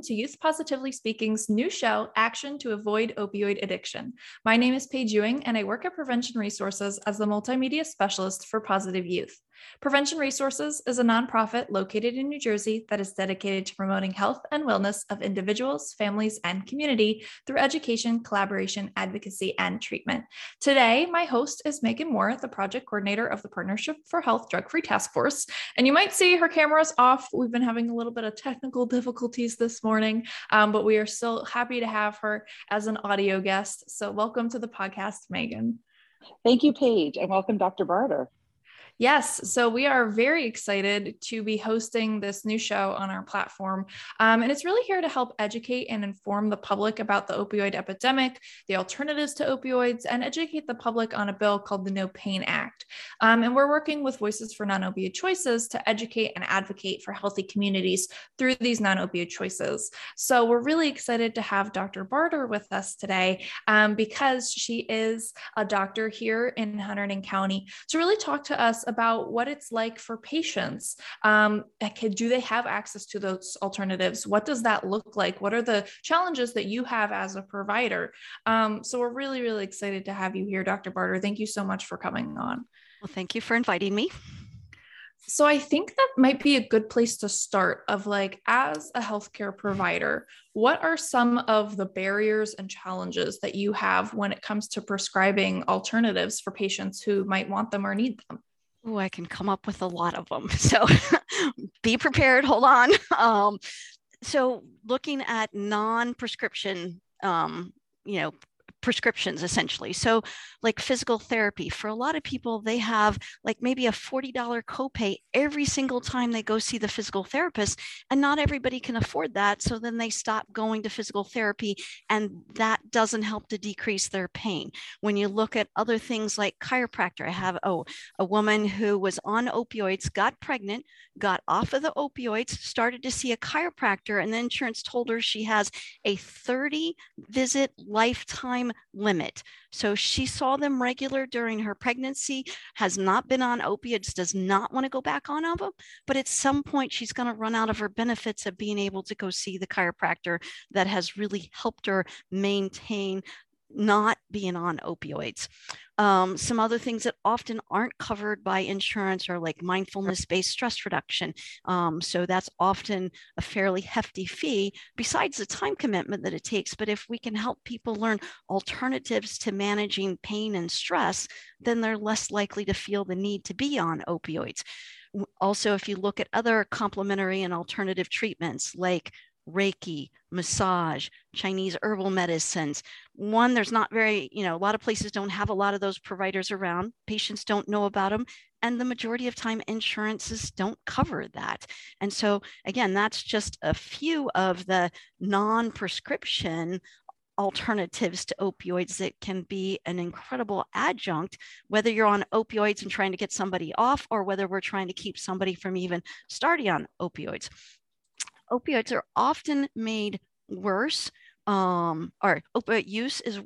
welcome to Youth Positively Speaking's new show, Action to Avoid Opioid Addiction. My name is Paige Ewing, and I work at Prevention Resources as the multimedia specialist for Positive Youth. Prevention Resources is a nonprofit located in New Jersey that is dedicated to promoting health and wellness of individuals, families, and community through education, collaboration, advocacy, and treatment. Today, my host is Megan Moore, the project coordinator of the Partnership for Health Drug Free Task Force. And you might see her camera's off. We've been having a little bit of technical difficulties this morning, um, but we are still happy to have her as an audio guest. So, welcome to the podcast, Megan. Thank you, Paige, and welcome, Dr. Barter. Yes. So we are very excited to be hosting this new show on our platform. Um, and it's really here to help educate and inform the public about the opioid epidemic, the alternatives to opioids, and educate the public on a bill called the No Pain Act. Um, and we're working with Voices for Non Opioid Choices to educate and advocate for healthy communities through these non opioid choices. So we're really excited to have Dr. Barter with us today um, because she is a doctor here in Hunterdon County to really talk to us about what it's like for patients. Um, do they have access to those alternatives? What does that look like? What are the challenges that you have as a provider? Um, so we're really, really excited to have you here, Dr. Barter. Thank you so much for coming on. Well, thank you for inviting me. So I think that might be a good place to start of like as a healthcare provider, what are some of the barriers and challenges that you have when it comes to prescribing alternatives for patients who might want them or need them? Oh, I can come up with a lot of them. So be prepared. Hold on. Um, so looking at non-prescription, um, you know, prescriptions essentially. So, like physical therapy, for a lot of people, they have like maybe a $40 copay every single time they go see the physical therapist, and not everybody can afford that. So then they stop going to physical therapy, and that doesn't help to decrease their pain. When you look at other things like chiropractor, I have oh, a woman who was on opioids, got pregnant, got off of the opioids, started to see a chiropractor, and the insurance told her she has a 30 visit lifetime limit. So she saw them regular during her pregnancy, has not been on opiates, does not want to go back on them, but at some point she's going to run out of her benefits of being able to go see the chiropractor that has really helped her maintain not being on opioids. Um, some other things that often aren't covered by insurance are like mindfulness based stress reduction. Um, so that's often a fairly hefty fee, besides the time commitment that it takes. But if we can help people learn alternatives to managing pain and stress, then they're less likely to feel the need to be on opioids. Also, if you look at other complementary and alternative treatments like Reiki, massage, Chinese herbal medicines. One, there's not very, you know, a lot of places don't have a lot of those providers around. Patients don't know about them. And the majority of time, insurances don't cover that. And so, again, that's just a few of the non prescription alternatives to opioids that can be an incredible adjunct, whether you're on opioids and trying to get somebody off, or whether we're trying to keep somebody from even starting on opioids opioids are often made worse, um, or opioid use is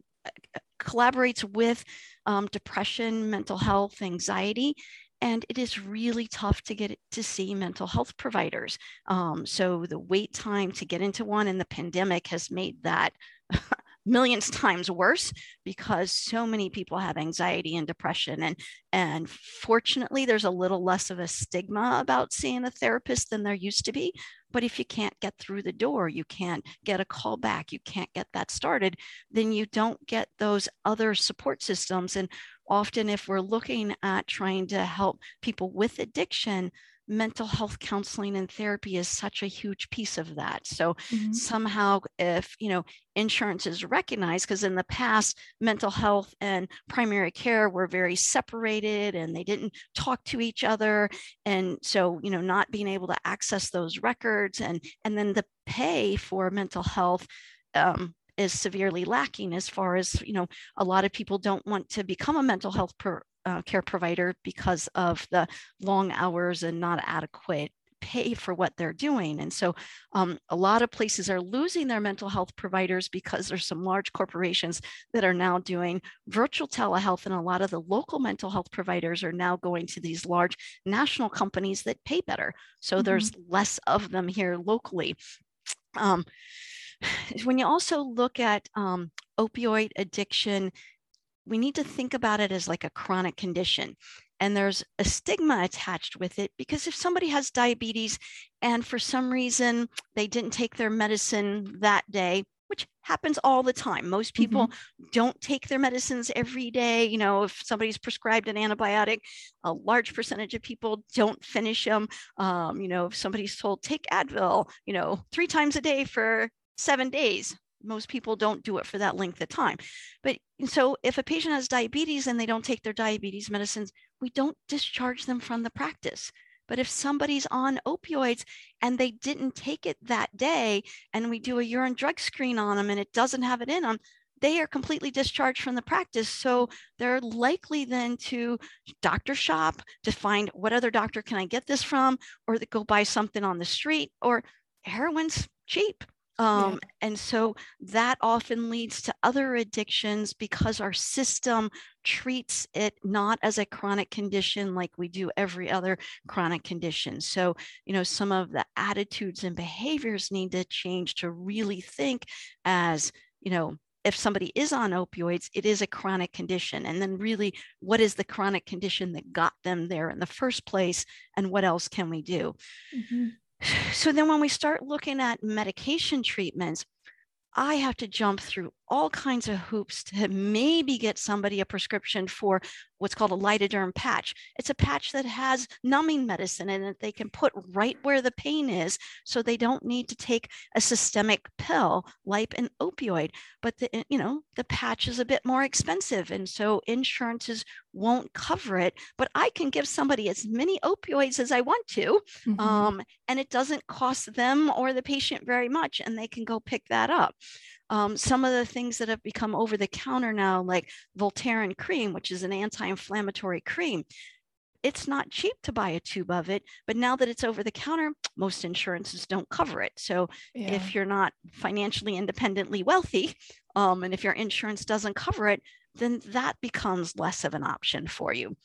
collaborates with um, depression, mental health, anxiety, and it is really tough to get to see mental health providers. Um, so the wait time to get into one in the pandemic has made that millions times worse because so many people have anxiety and depression and and fortunately there's a little less of a stigma about seeing a therapist than there used to be but if you can't get through the door you can't get a call back you can't get that started then you don't get those other support systems. And often if we're looking at trying to help people with addiction mental health counseling and therapy is such a huge piece of that so mm-hmm. somehow if you know insurance is recognized because in the past mental health and primary care were very separated and they didn't talk to each other and so you know not being able to access those records and and then the pay for mental health um, is severely lacking as far as you know a lot of people don't want to become a mental health pro, uh, care provider because of the long hours and not adequate pay for what they're doing. And so um, a lot of places are losing their mental health providers because there's some large corporations that are now doing virtual telehealth. And a lot of the local mental health providers are now going to these large national companies that pay better. So mm-hmm. there's less of them here locally. Um, when you also look at um, opioid addiction, we need to think about it as like a chronic condition. And there's a stigma attached with it because if somebody has diabetes and for some reason they didn't take their medicine that day, which happens all the time. Most people mm-hmm. don't take their medicines every day. You know, if somebody's prescribed an antibiotic, a large percentage of people don't finish them. Um, you know, if somebody's told take Advil, you know, three times a day for seven days, most people don't do it for that length of time. But so if a patient has diabetes and they don't take their diabetes medicines, we don't discharge them from the practice. But if somebody's on opioids and they didn't take it that day, and we do a urine drug screen on them and it doesn't have it in them, they are completely discharged from the practice. So they're likely then to doctor shop to find what other doctor can I get this from, or go buy something on the street, or heroin's cheap. Um, yeah. And so that often leads to other addictions because our system treats it not as a chronic condition like we do every other chronic condition. So, you know, some of the attitudes and behaviors need to change to really think as, you know, if somebody is on opioids, it is a chronic condition. And then, really, what is the chronic condition that got them there in the first place? And what else can we do? Mm-hmm. So then when we start looking at medication treatments, I have to jump through all kinds of hoops to maybe get somebody a prescription for what's called a lidoderm patch. It's a patch that has numbing medicine in it they can put right where the pain is so they don't need to take a systemic pill like an opioid. But the you know, the patch is a bit more expensive and so insurances won't cover it, but I can give somebody as many opioids as I want to mm-hmm. um, and it doesn't cost them or the patient very much and they can go pick that up. Um, some of the things that have become over the counter now, like Voltaren cream, which is an anti inflammatory cream, it's not cheap to buy a tube of it, but now that it's over the counter, most insurances don't cover it. So yeah. if you're not financially independently wealthy, um, and if your insurance doesn't cover it, then that becomes less of an option for you.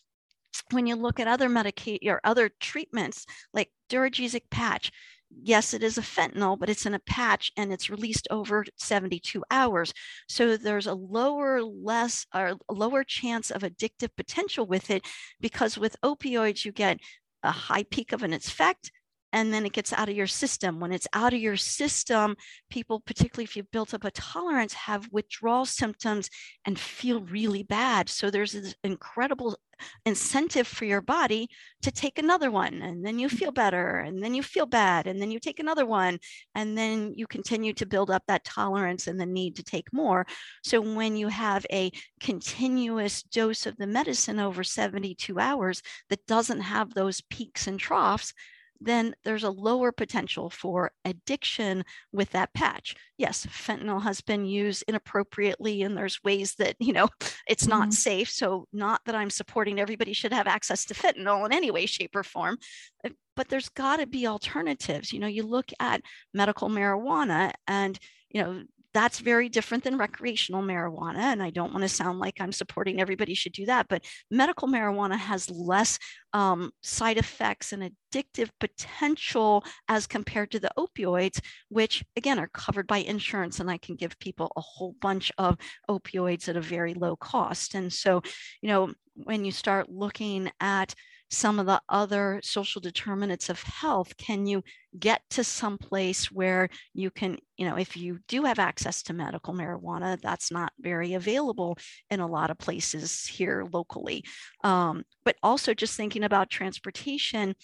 When you look at other Medicaid or other treatments like Duragesic patch, yes, it is a fentanyl, but it's in a patch and it's released over 72 hours. So there's a lower, less, or lower chance of addictive potential with it because with opioids, you get a high peak of an effect and then it gets out of your system. When it's out of your system, people, particularly if you've built up a tolerance, have withdrawal symptoms and feel really bad. So there's this incredible incentive for your body to take another one and then you mm-hmm. feel better and then you feel bad and then you take another one and then you continue to build up that tolerance and the need to take more. So when you have a continuous dose of the medicine over 72 hours that doesn't have those peaks and troughs then there's a lower potential for addiction with that patch. Yes, fentanyl has been used inappropriately, and there's ways that, you know, it's not mm-hmm. safe. So, not that I'm supporting everybody should have access to fentanyl in any way, shape, or form, uh, but there's got to be alternatives. You know, you look at medical marijuana, and, you know, that's very different than recreational marijuana. And I don't want to sound like I'm supporting everybody should do that, but medical marijuana has less um, side effects and addictive potential as compared to the opioids, which again are covered by insurance. And I can give people a whole bunch of opioids at a very low cost. And so, you know, when you start looking at some of the other social determinants of health? Can you get to some place where you can, you know, if you do have access to medical marijuana, that's not very available in a lot of places here locally. Um, but also just thinking about transportation,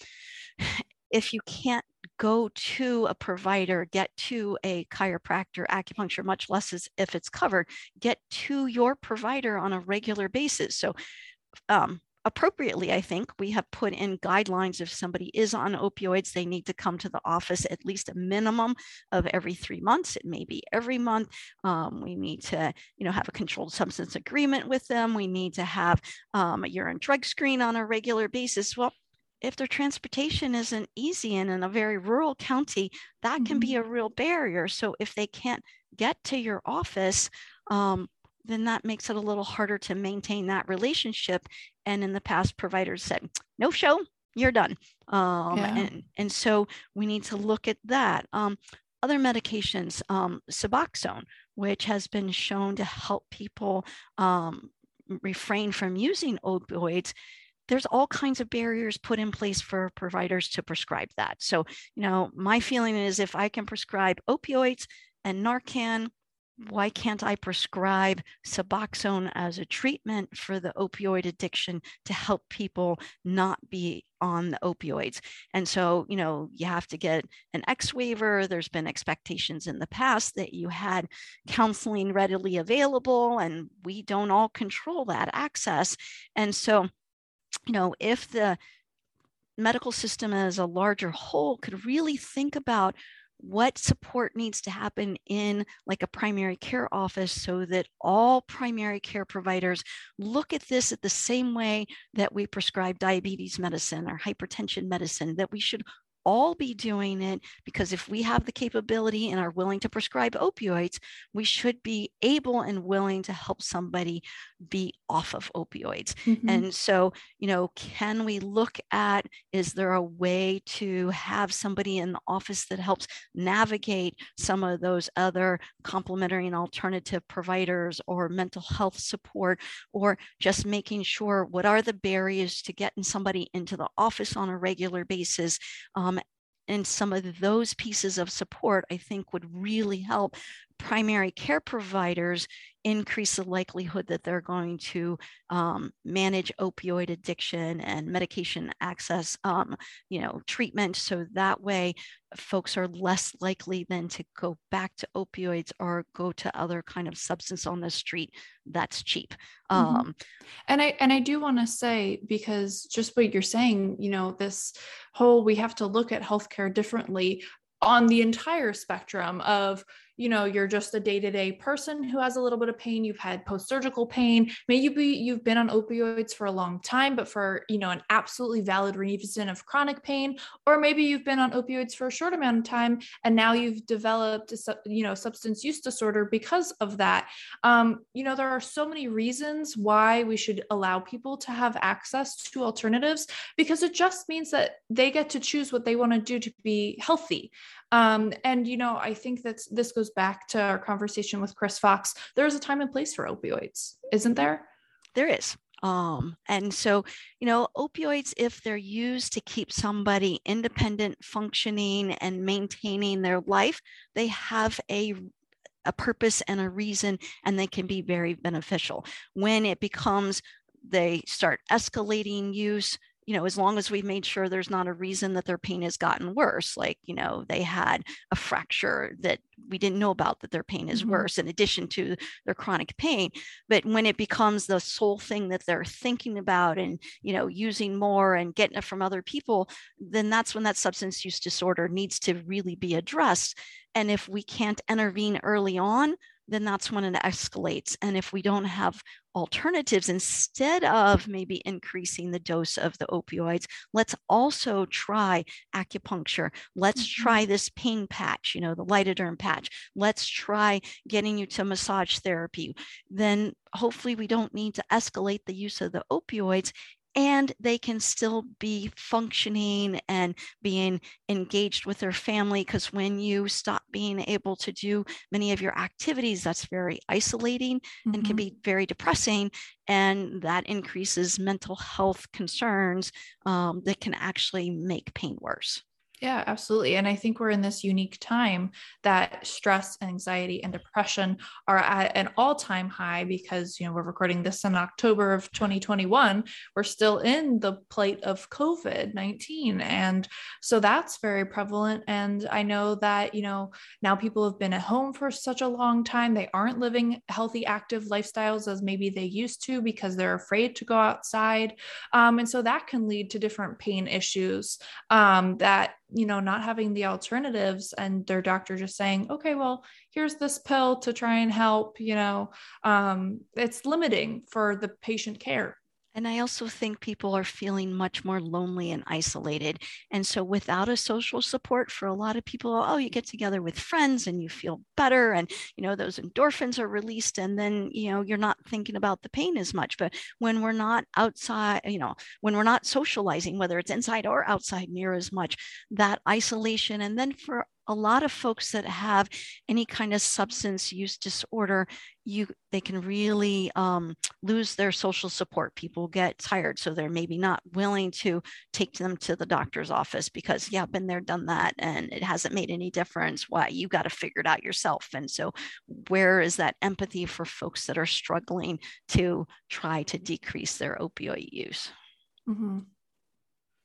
if you can't go to a provider, get to a chiropractor, acupuncture, much less as if it's covered, get to your provider on a regular basis. So, um, appropriately, I think, we have put in guidelines if somebody is on opioids, they need to come to the office at least a minimum of every three months. It may be every month. Um, we need to, you know, have a controlled substance agreement with them. We need to have um, a urine drug screen on a regular basis. Well, if their transportation isn't easy and in a very rural county, that can mm-hmm. be a real barrier. So if they can't get to your office, um, then that makes it a little harder to maintain that relationship. And in the past, providers said, no show, you're done. Um, yeah. and, and so we need to look at that. Um, other medications, um, Suboxone, which has been shown to help people um, refrain from using opioids, there's all kinds of barriers put in place for providers to prescribe that. So, you know, my feeling is if I can prescribe opioids and Narcan, why can't I prescribe Suboxone as a treatment for the opioid addiction to help people not be on the opioids? And so, you know, you have to get an X waiver. There's been expectations in the past that you had counseling readily available, and we don't all control that access. And so, you know, if the medical system as a larger whole could really think about what support needs to happen in like a primary care office so that all primary care providers look at this at the same way that we prescribe diabetes medicine or hypertension medicine that we should all be doing it because if we have the capability and are willing to prescribe opioids, we should be able and willing to help somebody be off of opioids. Mm-hmm. And so, you know, can we look at is there a way to have somebody in the office that helps navigate some of those other complementary and alternative providers or mental health support, or just making sure what are the barriers to getting somebody into the office on a regular basis? Um, and some of those pieces of support, I think, would really help primary care providers increase the likelihood that they're going to um, manage opioid addiction and medication access, um, you know, treatment. So that way, folks are less likely then to go back to opioids or go to other kind of substance on the street that's cheap. Mm-hmm. Um, and I and I do want to say because just what you're saying, you know, this whole we have to look at healthcare differently on the entire spectrum of you know you're just a day-to-day person who has a little bit of pain you've had post-surgical pain maybe be, you've been on opioids for a long time but for you know an absolutely valid reason of chronic pain or maybe you've been on opioids for a short amount of time and now you've developed a you know substance use disorder because of that. Um, you know there are so many reasons why we should allow people to have access to alternatives because it just means that they get to choose what they want to do to be healthy um, and, you know, I think that this goes back to our conversation with Chris Fox. There's a time and place for opioids, isn't there? There is. Um, and so, you know, opioids, if they're used to keep somebody independent, functioning, and maintaining their life, they have a a purpose and a reason, and they can be very beneficial. When it becomes they start escalating use, you know, as long as we've made sure there's not a reason that their pain has gotten worse, like, you know, they had a fracture that we didn't know about that their pain is mm-hmm. worse in addition to their chronic pain. But when it becomes the sole thing that they're thinking about and, you know, using more and getting it from other people, then that's when that substance use disorder needs to really be addressed. And if we can't intervene early on, then that's when it escalates. And if we don't have alternatives, instead of maybe increasing the dose of the opioids, let's also try acupuncture. Let's mm-hmm. try this pain patch, you know, the lidoderm patch. Let's try getting you to massage therapy. Then hopefully we don't need to escalate the use of the opioids and they can still be functioning and being engaged with their family because when you stop being able to do many of your activities that's very isolating mm-hmm. and can mm-hmm. be very depressing and that increases mental health concerns um, that can actually make pain worse yeah, absolutely. And I think we're in this unique time that stress, anxiety, and depression are at an all time high because, you know, we're recording this in October of 2021. We're still in the plight of COVID 19. And so that's very prevalent. And I know that, you know, now people have been at home for such a long time. They aren't living healthy, active lifestyles as maybe they used to because they're afraid to go outside. Um, and so that can lead to different pain issues um, that you know not having the alternatives and their doctor just saying okay well here's this pill to try and help you know um, it's limiting for the patient care and I also think people are feeling much more lonely and isolated. And so, without a social support for a lot of people, oh, you get together with friends and you feel better, and you know those endorphins are released, and then you know you're not thinking about the pain as much. But when we're not outside, you know, when we're not socializing, whether it's inside or outside near as much, that isolation, and then for a lot of folks that have any kind of substance use disorder you they can really um, lose their social support. People get tired so they're maybe not willing to take them to the doctor's office because yeah been there done that and it hasn't made any difference. Why? You got to figure it out yourself. And so where is that empathy for folks that are struggling to try to decrease their opioid use? Mm-hmm.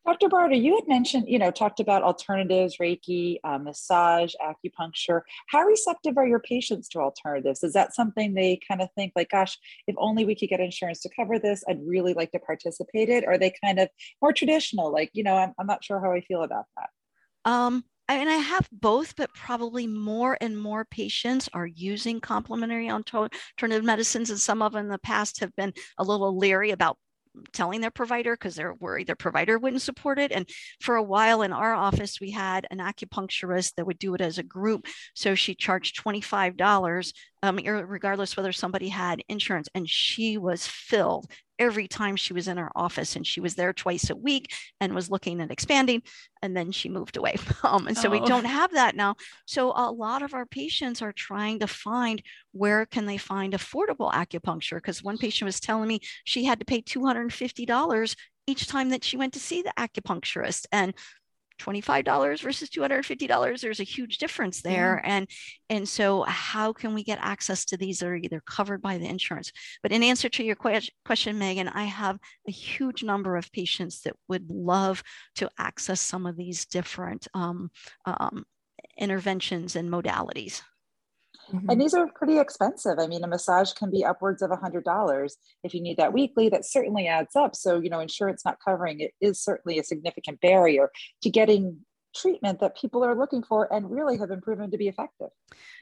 Dr. Barter, you had mentioned, you know, talked about alternatives, Reiki, uh, massage, acupuncture. How receptive are your patients to alternatives? Is that something they kind of think like, gosh, if only we could get insurance to cover this, I'd really like to participate it? Or are they kind of more traditional, like, you know, I'm, I'm not sure how I feel about that? Um, I mean, I have both, but probably more and more patients are using complementary alternative medicines, and some of them in the past have been a little leery about telling their provider because they're worried their provider wouldn't support it. And for a while in our office, we had an acupuncturist that would do it as a group. So she charged $25 um, regardless whether somebody had insurance. And she was filled every time she was in our office, and she was there twice a week and was looking at expanding. And then she moved away. Um, and so oh. we don't have that now. So a lot of our patients are trying to find where can they find affordable acupuncture? Because one patient was telling me she had to pay $250 each time that she went to see the acupuncturist. And $25 versus $250 there's a huge difference there. And and so how can we get access to these that are either covered by the insurance? But in answer to your question megan i have a huge number of patients that would love to access some of these different um, um, interventions and modalities Mm-hmm. And these are pretty expensive. I mean, a massage can be upwards of a $100. If you need that weekly, that certainly adds up. So, you know, insurance not covering it is certainly a significant barrier to getting treatment that people are looking for and really have been proven to be effective.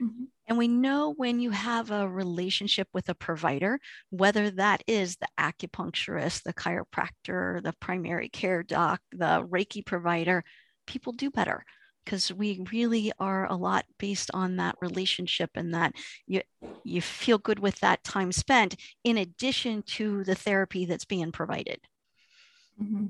Mm-hmm. And we know when you have a relationship with a provider, whether that is the acupuncturist, the chiropractor, the primary care doc, the Reiki provider, people do better because we really are a lot based on that relationship and that you you feel good with that time spent in addition to the therapy that's being provided mm-hmm.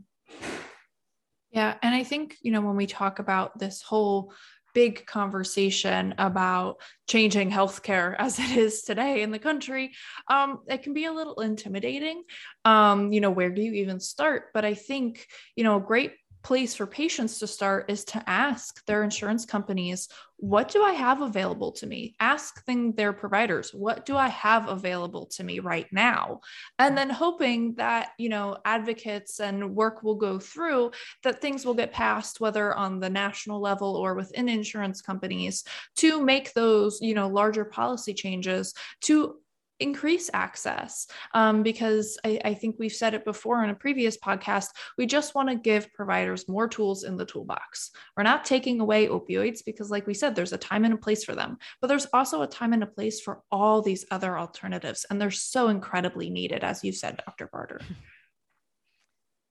yeah and i think you know when we talk about this whole big conversation about changing healthcare as it is today in the country, um, it can be a little intimidating. Um, you know, where do you even start? But I think, you know, a great place for patients to start is to ask their insurance companies, what do I have available to me? Asking their providers, what do I have available to me right now? And then hoping that, you know, advocates and work will go through that things will get passed, whether on the national level or within insurance companies to make those, you know, larger policy changes to increase access um, because I, I, think we've said it before in a previous podcast. We just want to give providers more tools in the toolbox. We're not taking away opioids because, like we said, there's a time and a place for them, but there's also a time and a place for all these other alternatives. And they're so incredibly needed, as you said, Dr. Barter.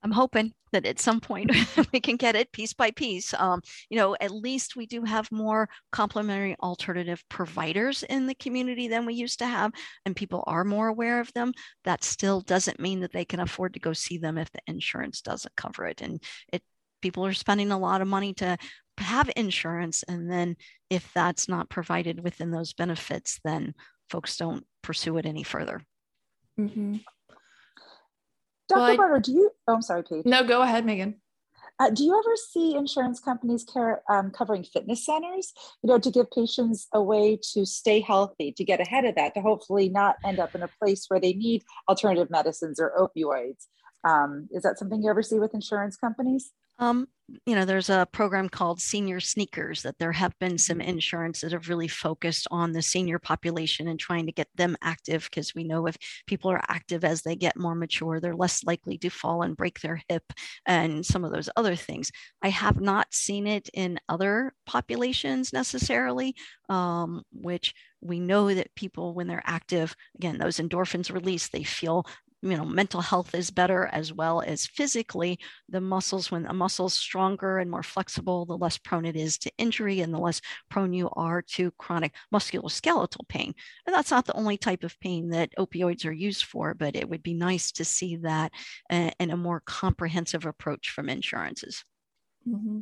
I'm hoping that at some point we can get it piece by piece. Um, you know, at least we do have more complementary alternative providers in the community than we used to have, and people are more aware of them. That still doesn't mean that they can afford to go see them if the insurance doesn't cover it. And it people are spending a lot of money to have insurance, and then if that's not provided within those benefits, then folks don't pursue it any further. Mm-hmm. Dr. Well, Barter, do you? Oh, I'm sorry, Paige. No, go ahead, Megan. Uh, do you ever see insurance companies care, um, covering fitness centers, you know, to give patients a way to stay healthy, to get ahead of that, to hopefully not end up in a place where they need alternative medicines or opioids? Um, is that something you ever see with insurance companies? Um, you know, there's a program called Senior Sneakers that there have been some mm-hmm. insurance that have really focused on the senior population and trying to get them active because we know if people are active as they get more mature, they're less likely to fall and break their hip and some of those other things. I have not seen it in other populations necessarily, um, which we know that people, when they're active, again, those endorphins release, they feel you know mental health is better as well as physically the muscles when a muscle's stronger and more flexible the less prone it is to injury and the less prone you are to chronic musculoskeletal pain and that's not the only type of pain that opioids are used for but it would be nice to see that uh, in a more comprehensive approach from insurances mm-hmm.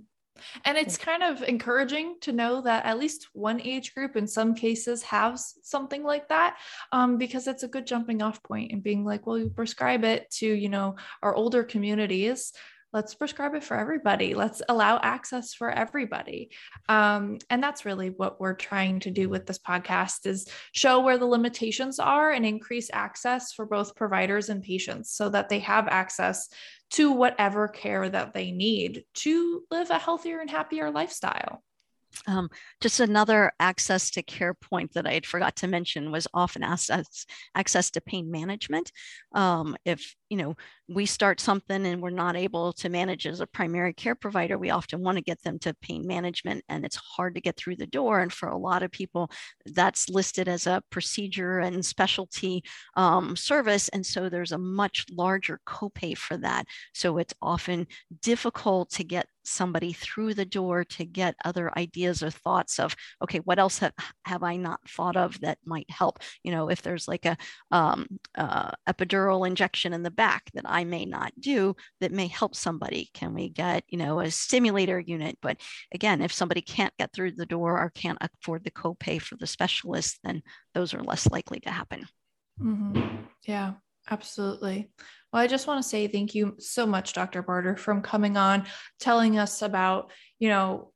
And it's kind of encouraging to know that at least one age group in some cases has something like that um, because it's a good jumping off point and being like, well, you prescribe it to, you know, our older communities let's prescribe it for everybody. Let's allow access for everybody. Um, and that's really what we're trying to do with this podcast is show where the limitations are and increase access for both providers and patients so that they have access to whatever care that they need to live a healthier and happier lifestyle um, just another access to care point that I had forgot to mention was often access access to pain management. Um, if you know we start something and we're not able to manage as a primary care provider, we often want to get them to pain management, and it's hard to get through the door. And for a lot of people, that's listed as a procedure and specialty um, service, and so there's a much larger copay for that. So it's often difficult to get somebody through the door to get other ideas or thoughts of okay what else have, have i not thought of that might help? You know if there's like a um, uh, epidural injection in the back that i may not do that may help somebody. Can we get you know a stimulator unit? But again if somebody can't get through the door or can't afford the copay for the specialist then those are less likely to happen. Mm-hmm. yeah Absolutely. Well, I just want to say thank you so much, Dr. Barter, from coming on, telling us about, you know,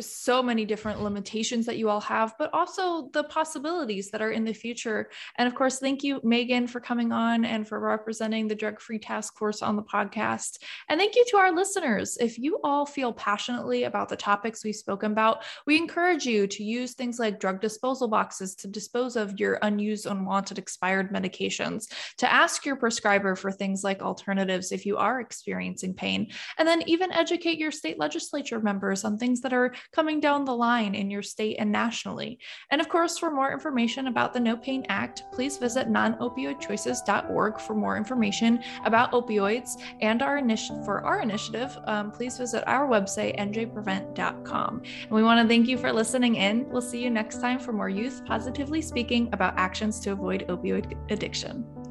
so many different limitations that you all have, but also the possibilities that are in the future. And of course, thank you, Megan, for coming on and for representing the Drug Free Task Force on the podcast. And thank you to our listeners. If you all feel passionately about the topics we've spoken about, we encourage you to use things like drug disposal boxes to dispose of your unused, unwanted, expired medications, to ask your prescriber for things like alternatives if you are experiencing pain, and then even educate your state legislature members on things that are coming down the line in your state and nationally. And of course, for more information about the No Pain Act, please visit nonopioidchoices.org for more information about opioids and our initiative. For our initiative, um, please visit our website, njprevent.com. And we want to thank you for listening in. We'll see you next time for more Youth Positively Speaking about actions to avoid opioid addiction.